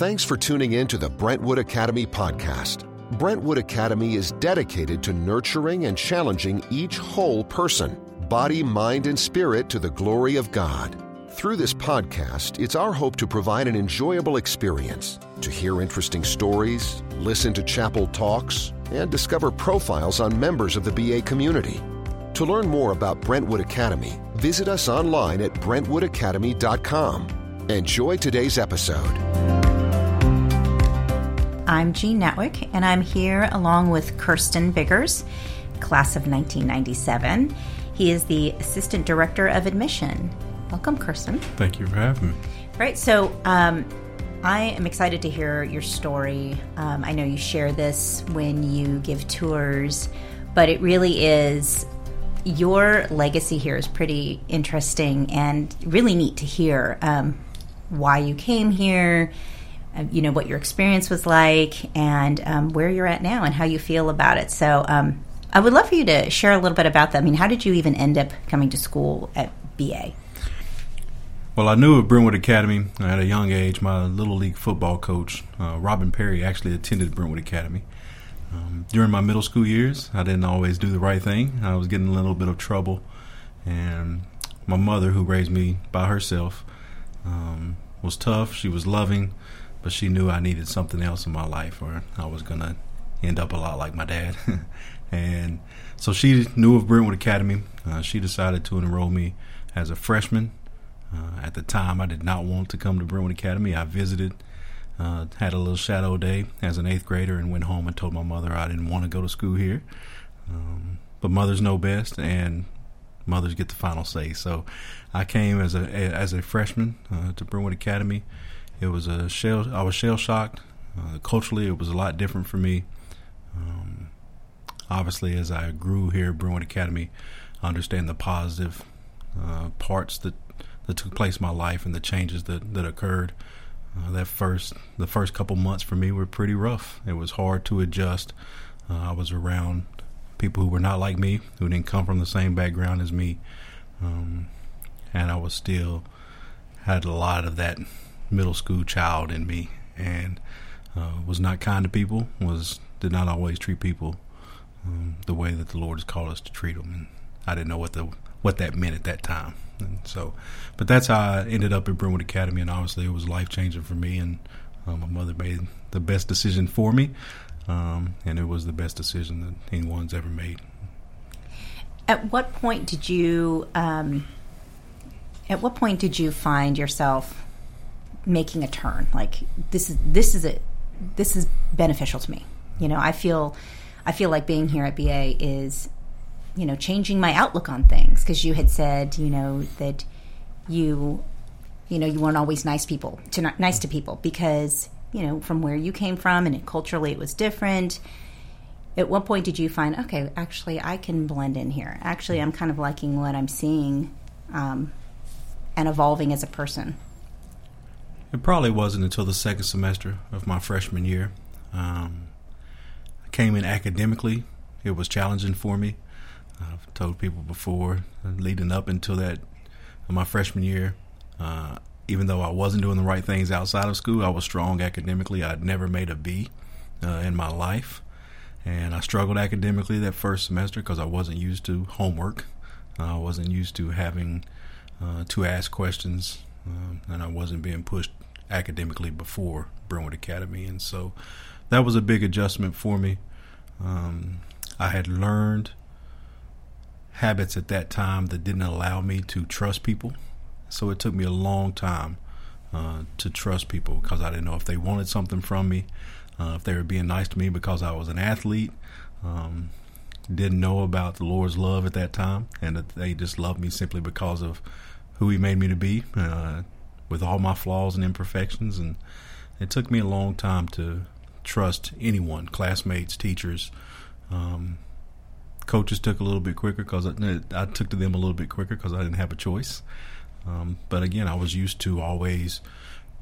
Thanks for tuning in to the Brentwood Academy podcast. Brentwood Academy is dedicated to nurturing and challenging each whole person, body, mind, and spirit to the glory of God. Through this podcast, it's our hope to provide an enjoyable experience, to hear interesting stories, listen to chapel talks, and discover profiles on members of the BA community. To learn more about Brentwood Academy, visit us online at brentwoodacademy.com. Enjoy today's episode. I'm Jean Natwick, and I'm here along with Kirsten Biggers, class of 1997. He is the Assistant Director of Admission. Welcome, Kirsten. Thank you for having me. Right, so um, I am excited to hear your story. Um, I know you share this when you give tours, but it really is your legacy here is pretty interesting and really neat to hear um, why you came here uh, you know what your experience was like and um, where you're at now and how you feel about it. So um, i would love for you to share a little bit about that. I mean how did you even end up coming to school at ba well i knew of brentwood academy at a young age my little league football coach uh, robin perry actually attended brentwood academy. Um, during my middle school years i didn't always do the right thing. I was getting a little bit of trouble and my mother who raised me by herself um, was tough. She was loving but she knew I needed something else in my life, or I was gonna end up a lot like my dad. and so she knew of Brentwood Academy. Uh, she decided to enroll me as a freshman. Uh, at the time, I did not want to come to Brentwood Academy. I visited, uh, had a little shadow day as an eighth grader, and went home and told my mother I didn't want to go to school here. Um, but mothers know best, and mothers get the final say. So I came as a as a freshman uh, to Brentwood Academy. It was a shell. I was shell shocked. Uh, culturally, it was a lot different for me. Um, obviously, as I grew here at Brentwood Academy, I understand the positive uh, parts that that took place in my life and the changes that that occurred. Uh, that first, the first couple months for me were pretty rough. It was hard to adjust. Uh, I was around people who were not like me, who didn't come from the same background as me, um, and I was still had a lot of that middle school child in me, and uh, was not kind to people. Was did not always treat people um, the way that the Lord has called us to treat them, and I didn't know what the what that meant at that time. And so, but that's how I ended up at Brentwood Academy, and obviously it was life changing for me. And uh, my mother made the best decision for me, um, and it was the best decision that anyone's ever made. At what point did you? Um, at what point did you find yourself making a turn. Like this is this is it. This is beneficial to me. You know, I feel I feel like being here at BA is you know changing my outlook on things because you had said you know that you you know you weren't always nice people to nice to people because you know from where you came from and culturally it was different at what point did you find okay actually i can blend in here actually i'm kind of liking what i'm seeing um, and evolving as a person it probably wasn't until the second semester of my freshman year. Um, I came in academically. It was challenging for me. I've told people before, leading up until that, my freshman year, uh, even though I wasn't doing the right things outside of school, I was strong academically. I'd never made a B uh, in my life. And I struggled academically that first semester because I wasn't used to homework. I wasn't used to having uh, to ask questions, uh, and I wasn't being pushed academically before Brentwood Academy, and so that was a big adjustment for me. Um, I had learned habits at that time that didn't allow me to trust people, so it took me a long time uh, to trust people because I didn't know if they wanted something from me, uh, if they were being nice to me because I was an athlete. Um, didn't know about the Lord's love at that time, and that they just loved me simply because of who He made me to be. Uh, with all my flaws and imperfections. And it took me a long time to trust anyone, classmates, teachers. Um, coaches took a little bit quicker because I, I, took to them a little bit quicker because I didn't have a choice. Um, but again, I was used to always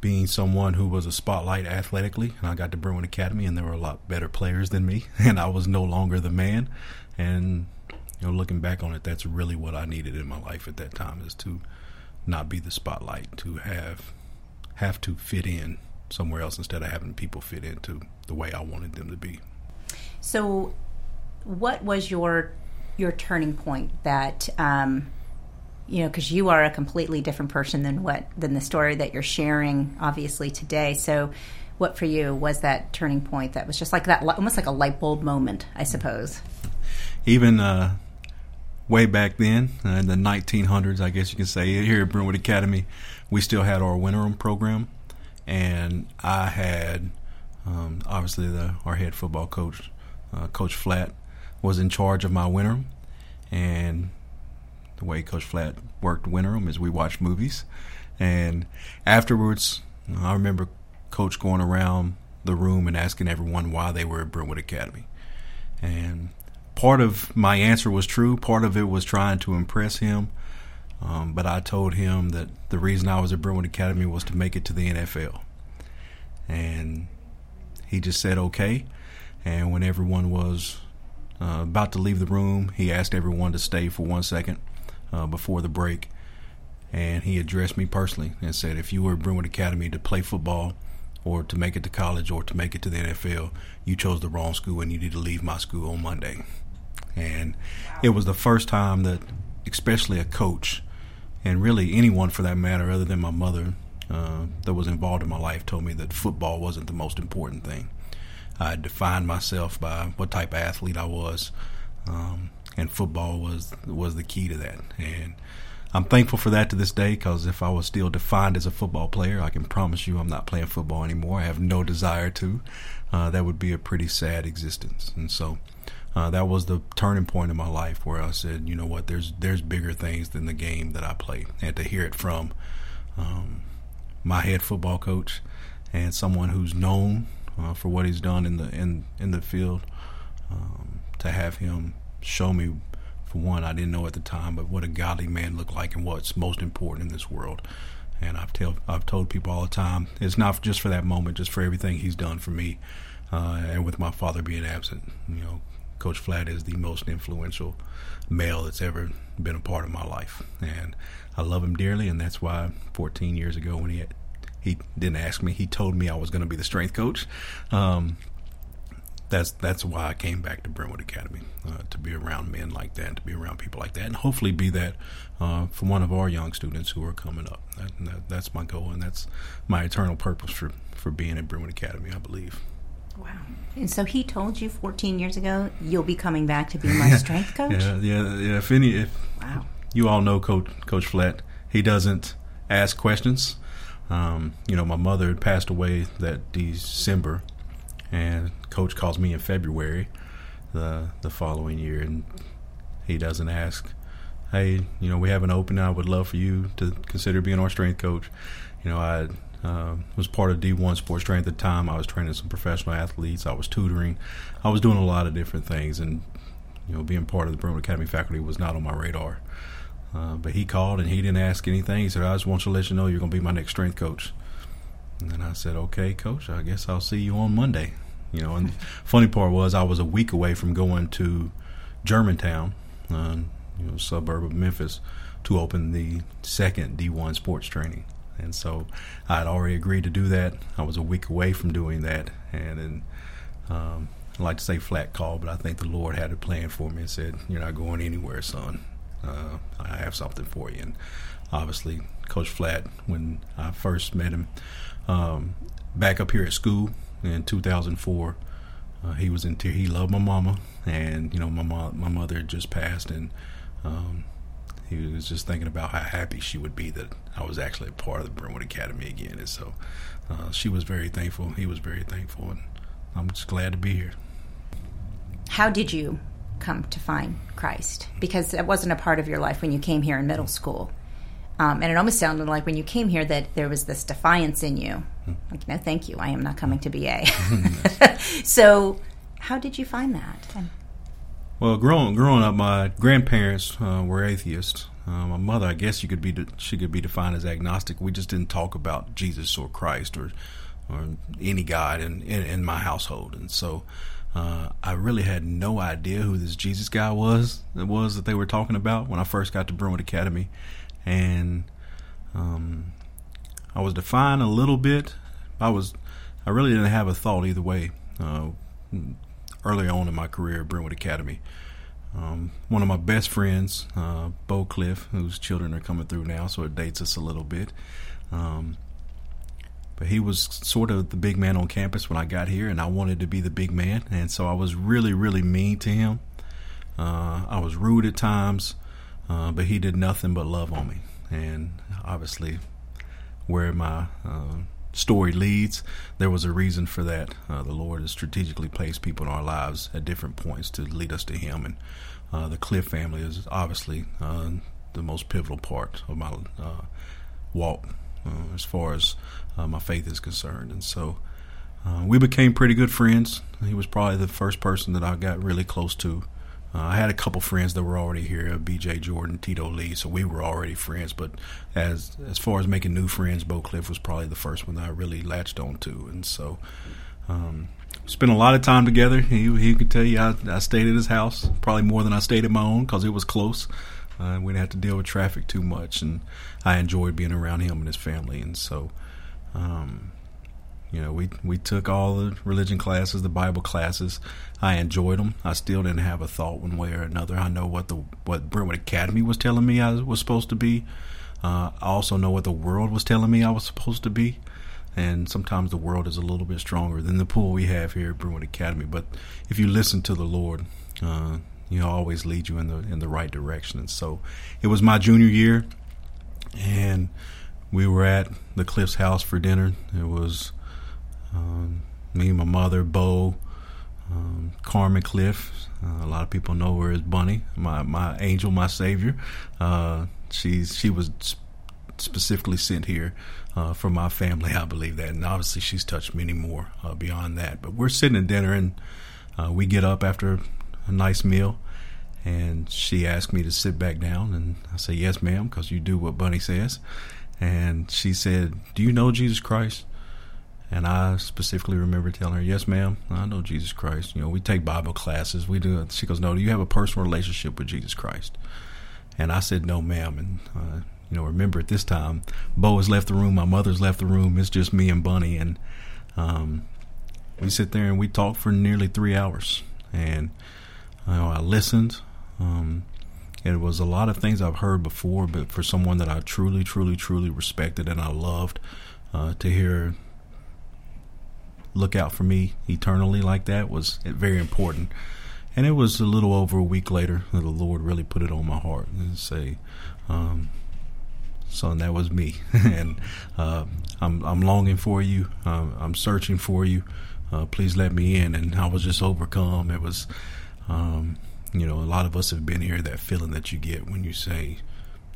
being someone who was a spotlight athletically, and I got to Brentwood Academy, and there were a lot better players than me, and I was no longer the man. And you know, looking back on it, that's really what I needed in my life at that time is to not be the spotlight, to have have to fit in somewhere else instead of having people fit into the way I wanted them to be. So, what was your your turning point that um, you know because you are a completely different person than what than the story that you're sharing obviously today so what for you was that turning point that was just like that almost like a light bulb moment i suppose even uh, way back then uh, in the 1900s i guess you can say here at brentwood academy we still had our winter room program. And i had um, obviously the our head football coach uh, coach flatt was in charge of my winter room. And the way Coach Flatt worked winter room is we watched movies, and afterwards, I remember Coach going around the room and asking everyone why they were at Brentwood Academy, and part of my answer was true. Part of it was trying to impress him, um, but I told him that the reason I was at Brentwood Academy was to make it to the NFL, and he just said okay. And when everyone was uh, about to leave the room, he asked everyone to stay for one second uh, before the break, and he addressed me personally and said, "If you were at Brentwood Academy to play football, or to make it to college, or to make it to the NFL, you chose the wrong school, and you need to leave my school on Monday." And it was the first time that, especially a coach, and really anyone for that matter, other than my mother, uh, that was involved in my life, told me that football wasn't the most important thing. I defined myself by what type of athlete I was. Um, and football was was the key to that. And I'm thankful for that to this day because if I was still defined as a football player, I can promise you I'm not playing football anymore. I have no desire to. Uh, that would be a pretty sad existence. And so uh, that was the turning point in my life where I said, you know what, there's there's bigger things than the game that I play. And to hear it from um, my head football coach and someone who's known uh, for what he's done in the in in the field, um, to have him show me, for one, I didn't know at the time, but what a godly man looked like and what's most important in this world. And I've tell I've told people all the time, it's not just for that moment, just for everything he's done for me, uh, and with my father being absent. You know, Coach Flatt is the most influential male that's ever been a part of my life, and I love him dearly, and that's why 14 years ago when he had, he didn't ask me, he told me I was going to be the strength coach. Um, that's that's why I came back to Brentwood Academy uh, to be around men like that, to be around people like that, and hopefully be that uh, for one of our young students who are coming up. That, that, that's my goal, and that's my eternal purpose for for being at Brentwood Academy. I believe. Wow! And so he told you 14 years ago you'll be coming back to be my strength coach. yeah, yeah, yeah. If any, if wow, you all know Coach Coach Flatt, he doesn't ask questions. Um, you know, my mother had passed away that December and coach calls me in February the the following year, and he doesn't ask, "Hey, you know, we have an opening. I would love for you to consider being our strength coach." You know, I uh, was part of D1 Sports Training at the time. I was training some professional athletes. I was tutoring. I was doing a lot of different things, and you know, being part of the Brentwood Academy faculty was not on my radar. Uh, but he called and he didn't ask anything. He said, "I just want to let you know you're going to be my next strength coach." And then I said, okay, coach, I guess I'll see you on Monday. You know, and funny part was I was a week away from going to Germantown, uh, you know, suburb of Memphis, to open the second D1 sports training. And so I had already agreed to do that. I was a week away from doing that. And then um, I like to say flatt call, but I think the Lord had a plan for me and said, You're not going anywhere, son. Uh, I have something for you. And obviously, Coach Flatt, when I first met him, um, back up here at school in 2004. Uh, he was in tears. He loved my mama, and you know my mom, my mother had just passed, and um, he was just thinking about how happy she would be that I was actually a part of the Brentwood Academy again. And so uh, she was very thankful. He was very thankful, and I'm just glad to be here. How did you come to find Christ? Because it wasn't a part of your life when you came here in middle school. Um, and it almost sounded like when you came here that there was this defiance in you. Like, no, thank you. I am not coming to BA. so, how did you find that? Well, growing growing up, my grandparents uh, were atheists. Uh, my mother, I guess you could be de- she could be defined as agnostic. We just didn't talk about Jesus or Christ or or any God in in, in my household, and so uh, I really had no idea who this Jesus guy was. It was that they were talking about when I first got to Brentwood Academy and um, I was defined a little bit I was, I really didn't have a thought either way. Uh, early on in my career at Brentwood Academy, um, one of my best friends, uh, Bo Cliff, whose children are coming through now, so it dates us a little bit. Um, but he was sort of the big man on campus when I got here, and I wanted to be the big man, and so I was really, really mean to him. Uh, I was rude at times, uh, but he did nothing but love on me, and obviously, where my uh, story leads, there was a reason for that. Uh, the Lord has strategically placed people in our lives at different points to lead us to Him, and uh, the Cliff family is obviously uh, the most pivotal part of my walk uh, as far as uh, my faith is concerned. And so uh, we became pretty good friends. He was probably the first person that I got really close to. Uh, I had a couple friends that were already here, B.J. Jordan, Tito Lee, so we were already friends. But as as far as making new friends, Bo Cliff was probably the first one that I really latched on to. And so um, spent a lot of time together. He he could tell you I, I stayed at his house probably more than I stayed at my own because it was close. Uh, we didn't have to deal with traffic too much, and I enjoyed being around him and his family. And so, um, you know, we we took all the religion classes, the Bible classes. I enjoyed them. I still didn't have a thought one way or another. I know what the what Brentwood Academy was telling me I was supposed to be. Uh, I also know what the world was telling me I was supposed to be. And sometimes the world is a little bit stronger than the pool we have here at Brentwood Academy. But if you listen to the Lord, uh, you know, always lead you in the in the right direction. And so, it was my junior year, and we were at the Cliff's house for dinner. It was um, me, my mother, Bo, um, Carmen Cliff. Uh, a lot of people know her as Bunny, my my angel, my savior. Uh, she's she was specifically sent here uh, for my family. I believe that, and obviously she's touched many more uh, beyond that. But we're sitting at dinner, and uh, we get up after a nice meal. And she asked me to sit back down, and I said, Yes, ma'am, because you do what Bunny says. And she said, Do you know Jesus Christ? And I specifically remember telling her, Yes, ma'am, I know Jesus Christ. You know, we take Bible classes. We do. She goes, No, do you have a personal relationship with Jesus Christ? And I said, No, ma'am. And, uh, you know, remember at this time, Bo has left the room, my mother's left the room. It's just me and Bunny. And um, we sit there and we talk for nearly three hours. And you know, I listened. Um, it was a lot of things I've heard before, but for someone that I truly, truly, truly respected and I loved, uh, to hear look out for me eternally like that was very important. And it was a little over a week later that the Lord really put it on my heart and say, um, "Son, that was me, and uh, I'm I'm longing for you. Uh, I'm searching for you. Uh, please let me in." And I was just overcome. It was um, you know, a lot of us have been here, that feeling that you get when you say,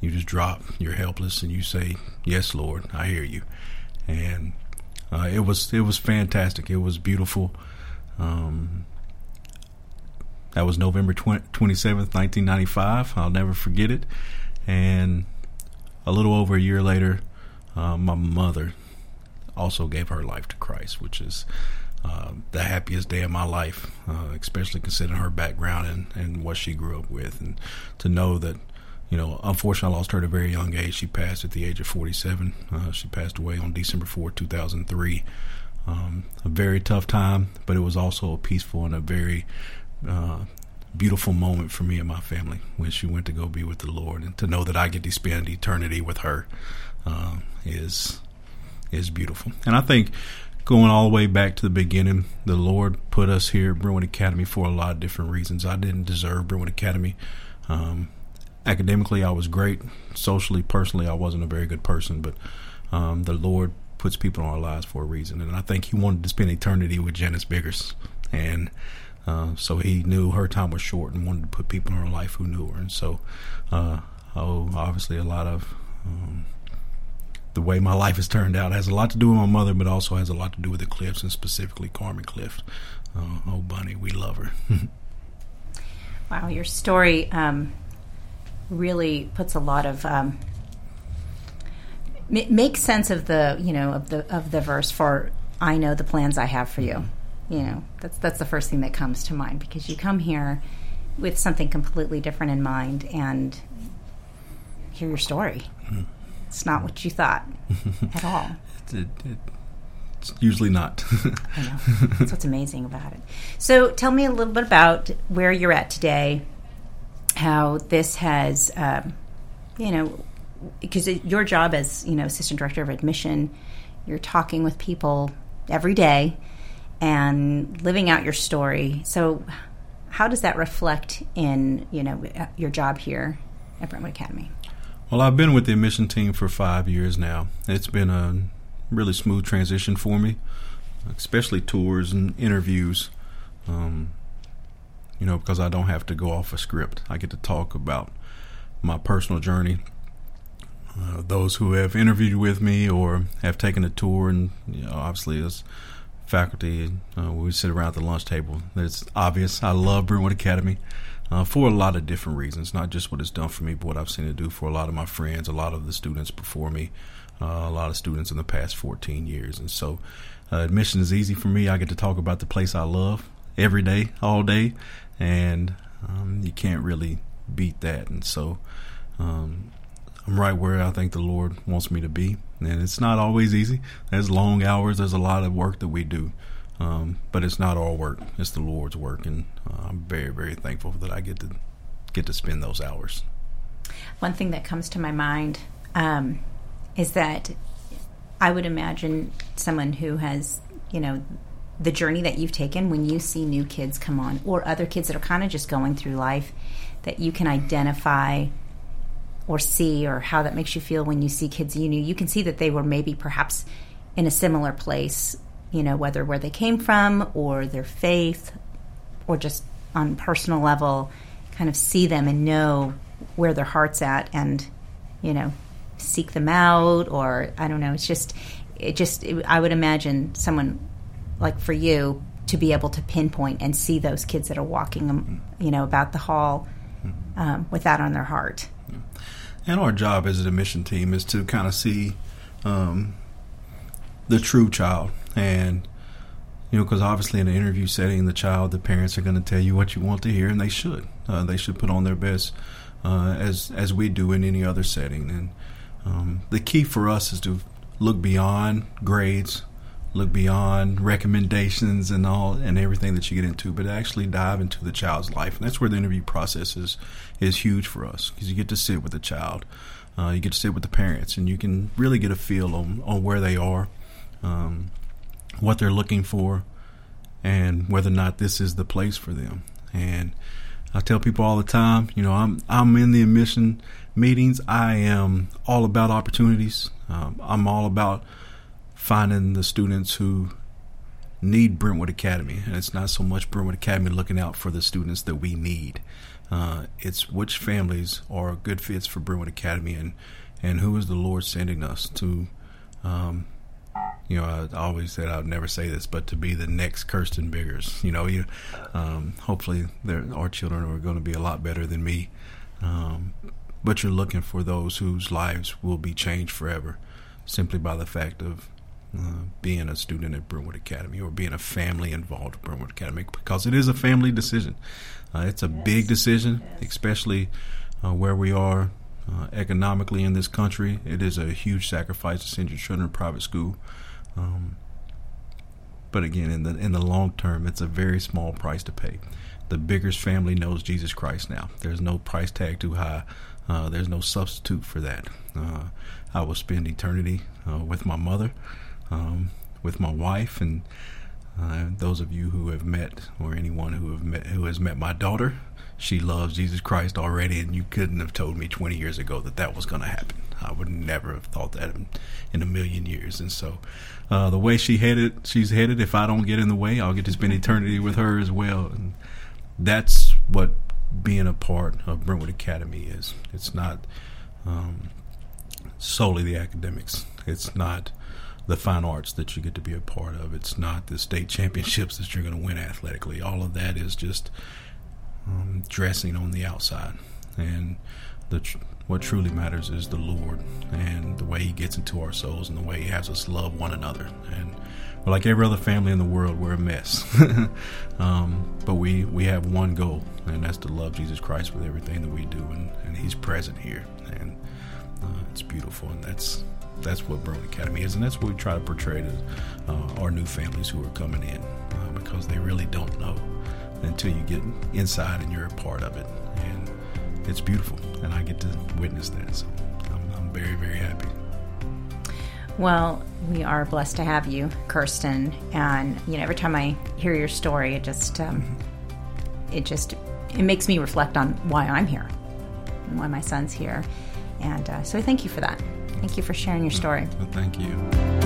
you just drop, you're helpless, and you say, Yes, Lord, I hear you. And uh, it was it was fantastic. It was beautiful. Um, that was November 20, 27th, 1995. I'll never forget it. And a little over a year later, uh, my mother also gave her life to Christ, which is uh, the happiest day of my life, uh, especially considering her background and, and what she grew up with. And to know that, you know, unfortunately, I lost her at a very young age. She passed at the age of 47. Uh, she passed away on December 4, 2003. Um, a very tough time, but it was also a peaceful and a very uh, beautiful moment for me and my family when she went to go be with the Lord. And to know that I get to spend eternity with her uh, is is beautiful. And I think going all the way back to the beginning, the Lord put us here at Brentwood Academy for a lot of different reasons. I didn't deserve Brentwood Academy. Um, academically, I was great. Socially, personally, I wasn't a very good person, but um, the Lord puts people in our lives for a reason. And I think He wanted to spend eternity with Janice Biggers. And uh, so He knew her time was short and wanted to put people in her life who knew her. And so, uh, oh, obviously, a lot of. Um, the way my life has turned out has a lot to do with my mother, but also has a lot to do with the Cliffs and specifically Carmen Cliff. Uh, oh, Bunny, we love her. wow, your story um, really puts a lot of um, m- makes sense of the you know of the of the verse for I know the plans I have for you. You know that's that's the first thing that comes to mind because you come here with something completely different in mind and hear your story. Mm-hmm it's not what you thought at all. It, it, It's usually not. I know. That's what's amazing about it. So tell me a little bit about where you're at today, how this has, um, you know, because your job as, you know, assistant director of admission, you're talking with people every day and living out your story. So how does that reflect in, you know, your job here at Brentwood Academy? Well, I've been with the admission team for five years now. It's been a really smooth transition for me, especially tours and interviews. Um, you know, because I don't have to go off a script. I get to talk about my personal journey. Uh, those who have interviewed with me or have taken a tour, and you know, obviously as faculty, uh, we sit around at the lunch table. It's obvious I love Brentwood Academy uh, for a lot of different reasons, not just what it's done for me, but what I've seen it do for a lot of my friends, a lot of the students before me, uh, a lot of students in the past 14 years. And so, uh, admission is easy for me. I get to talk about the place I love every day, all day, and um, you can't really beat that. And so, um, I'm right where I think the Lord wants me to be. And it's not always easy. There's long hours, there's a lot of work that we do. Um, but it's not our work; it's the Lord's work, and uh, I'm very, very thankful that I get to get to spend those hours. One thing that comes to my mind um, is that I would imagine someone who has, you know, the journey that you've taken when you see new kids come on or other kids that are kind of just going through life that you can identify or see or how that makes you feel when you see kids you knew you can see that they were maybe perhaps in a similar place you know whether where they came from or their faith or just on personal level kind of see them and know where their heart's at and you know seek them out or I don't know. It's just it just it, I would imagine someone like for you to be able to pinpoint and see those kids that are walking um, you know about the hall um, with that on their heart. And our job as an admission team is to kind of see um, the true child. And you know because obviously in an interview setting the child the parents are going to tell you what you want to hear and they should. Uh, they should put on their best uh, as as we do in any other setting. And um, the key for us is to look beyond grades, look beyond recommendations and all and everything that you get into, but actually dive into the child's life. And that's where the interview process is is huge for us because you get to sit with the child, uh, you get to sit with the parents, and you can really get a feel on on where they are, um, what they're looking for, and whether or not this is the place for them. And I tell people all the time, you know, I'm I'm in the admission meetings. I am all about opportunities. Um, I'm all about finding the students who need Brentwood Academy, and it's not so much Brentwood Academy looking out for the students that we need. Uh, it's which families are good fits for Brentwood Academy, and and who is the Lord sending us to um, you know, I always said I'd never say this, but to be the next Kirsten Biggers, you know, you, um, hopefully our children are going to be a lot better than me. Um, but you're looking for those whose lives will be changed forever simply by the fact of uh, being a student at Brentwood Academy or being a family involved at Brentwood Academy because it is a family decision. Uh, it's a yes. big decision, yes. especially uh, where we are uh, economically in this country. It is a huge sacrifice to send your children to private school. Um, but again, in the in the long term, it's a very small price to pay. The Biggers family knows Jesus Christ now. There's no price tag too high. Uh, there's no substitute for that. Uh, I will spend eternity uh, with my mother, um, with my wife, and uh, those of you who have met, or anyone who have met, who has met my daughter, she loves Jesus Christ already, and you couldn't have told me 20 years ago that that was going to happen. I would never have thought that in, in a million years. And so, uh, the way she headed, she's headed. If I don't get in the way, I'll get to spend eternity with her as well. And that's what being a part of Brentwood Academy is. It's not um, solely the academics. It's not the fine arts that you get to be a part of. It's not the state championships that you're going to win athletically. All of that is just um, dressing on the outside. And the tr- what truly matters is the Lord and the way He gets into our souls and the way He has us love one another. And like every other family in the world, we're a mess. um, but we, we have one goal, and that's to love Jesus Christ with everything that we do, and, and He's present here. And Uh, it's beautiful, and that's that's what Brentwood Academy is, and that's what we try to portray to uh, our new families who are coming in, uh, because they really don't know until you get inside and you're a part of it, and it's beautiful, and I get to witness that. So I'm, I'm very very happy. Well, we are blessed to have you, Kirsten, and you know every time I hear your story, it just um, it just it makes me reflect on why I'm here and why my son's here, and uh, so I thank you for that. Thank you for sharing your story. Well, thank you.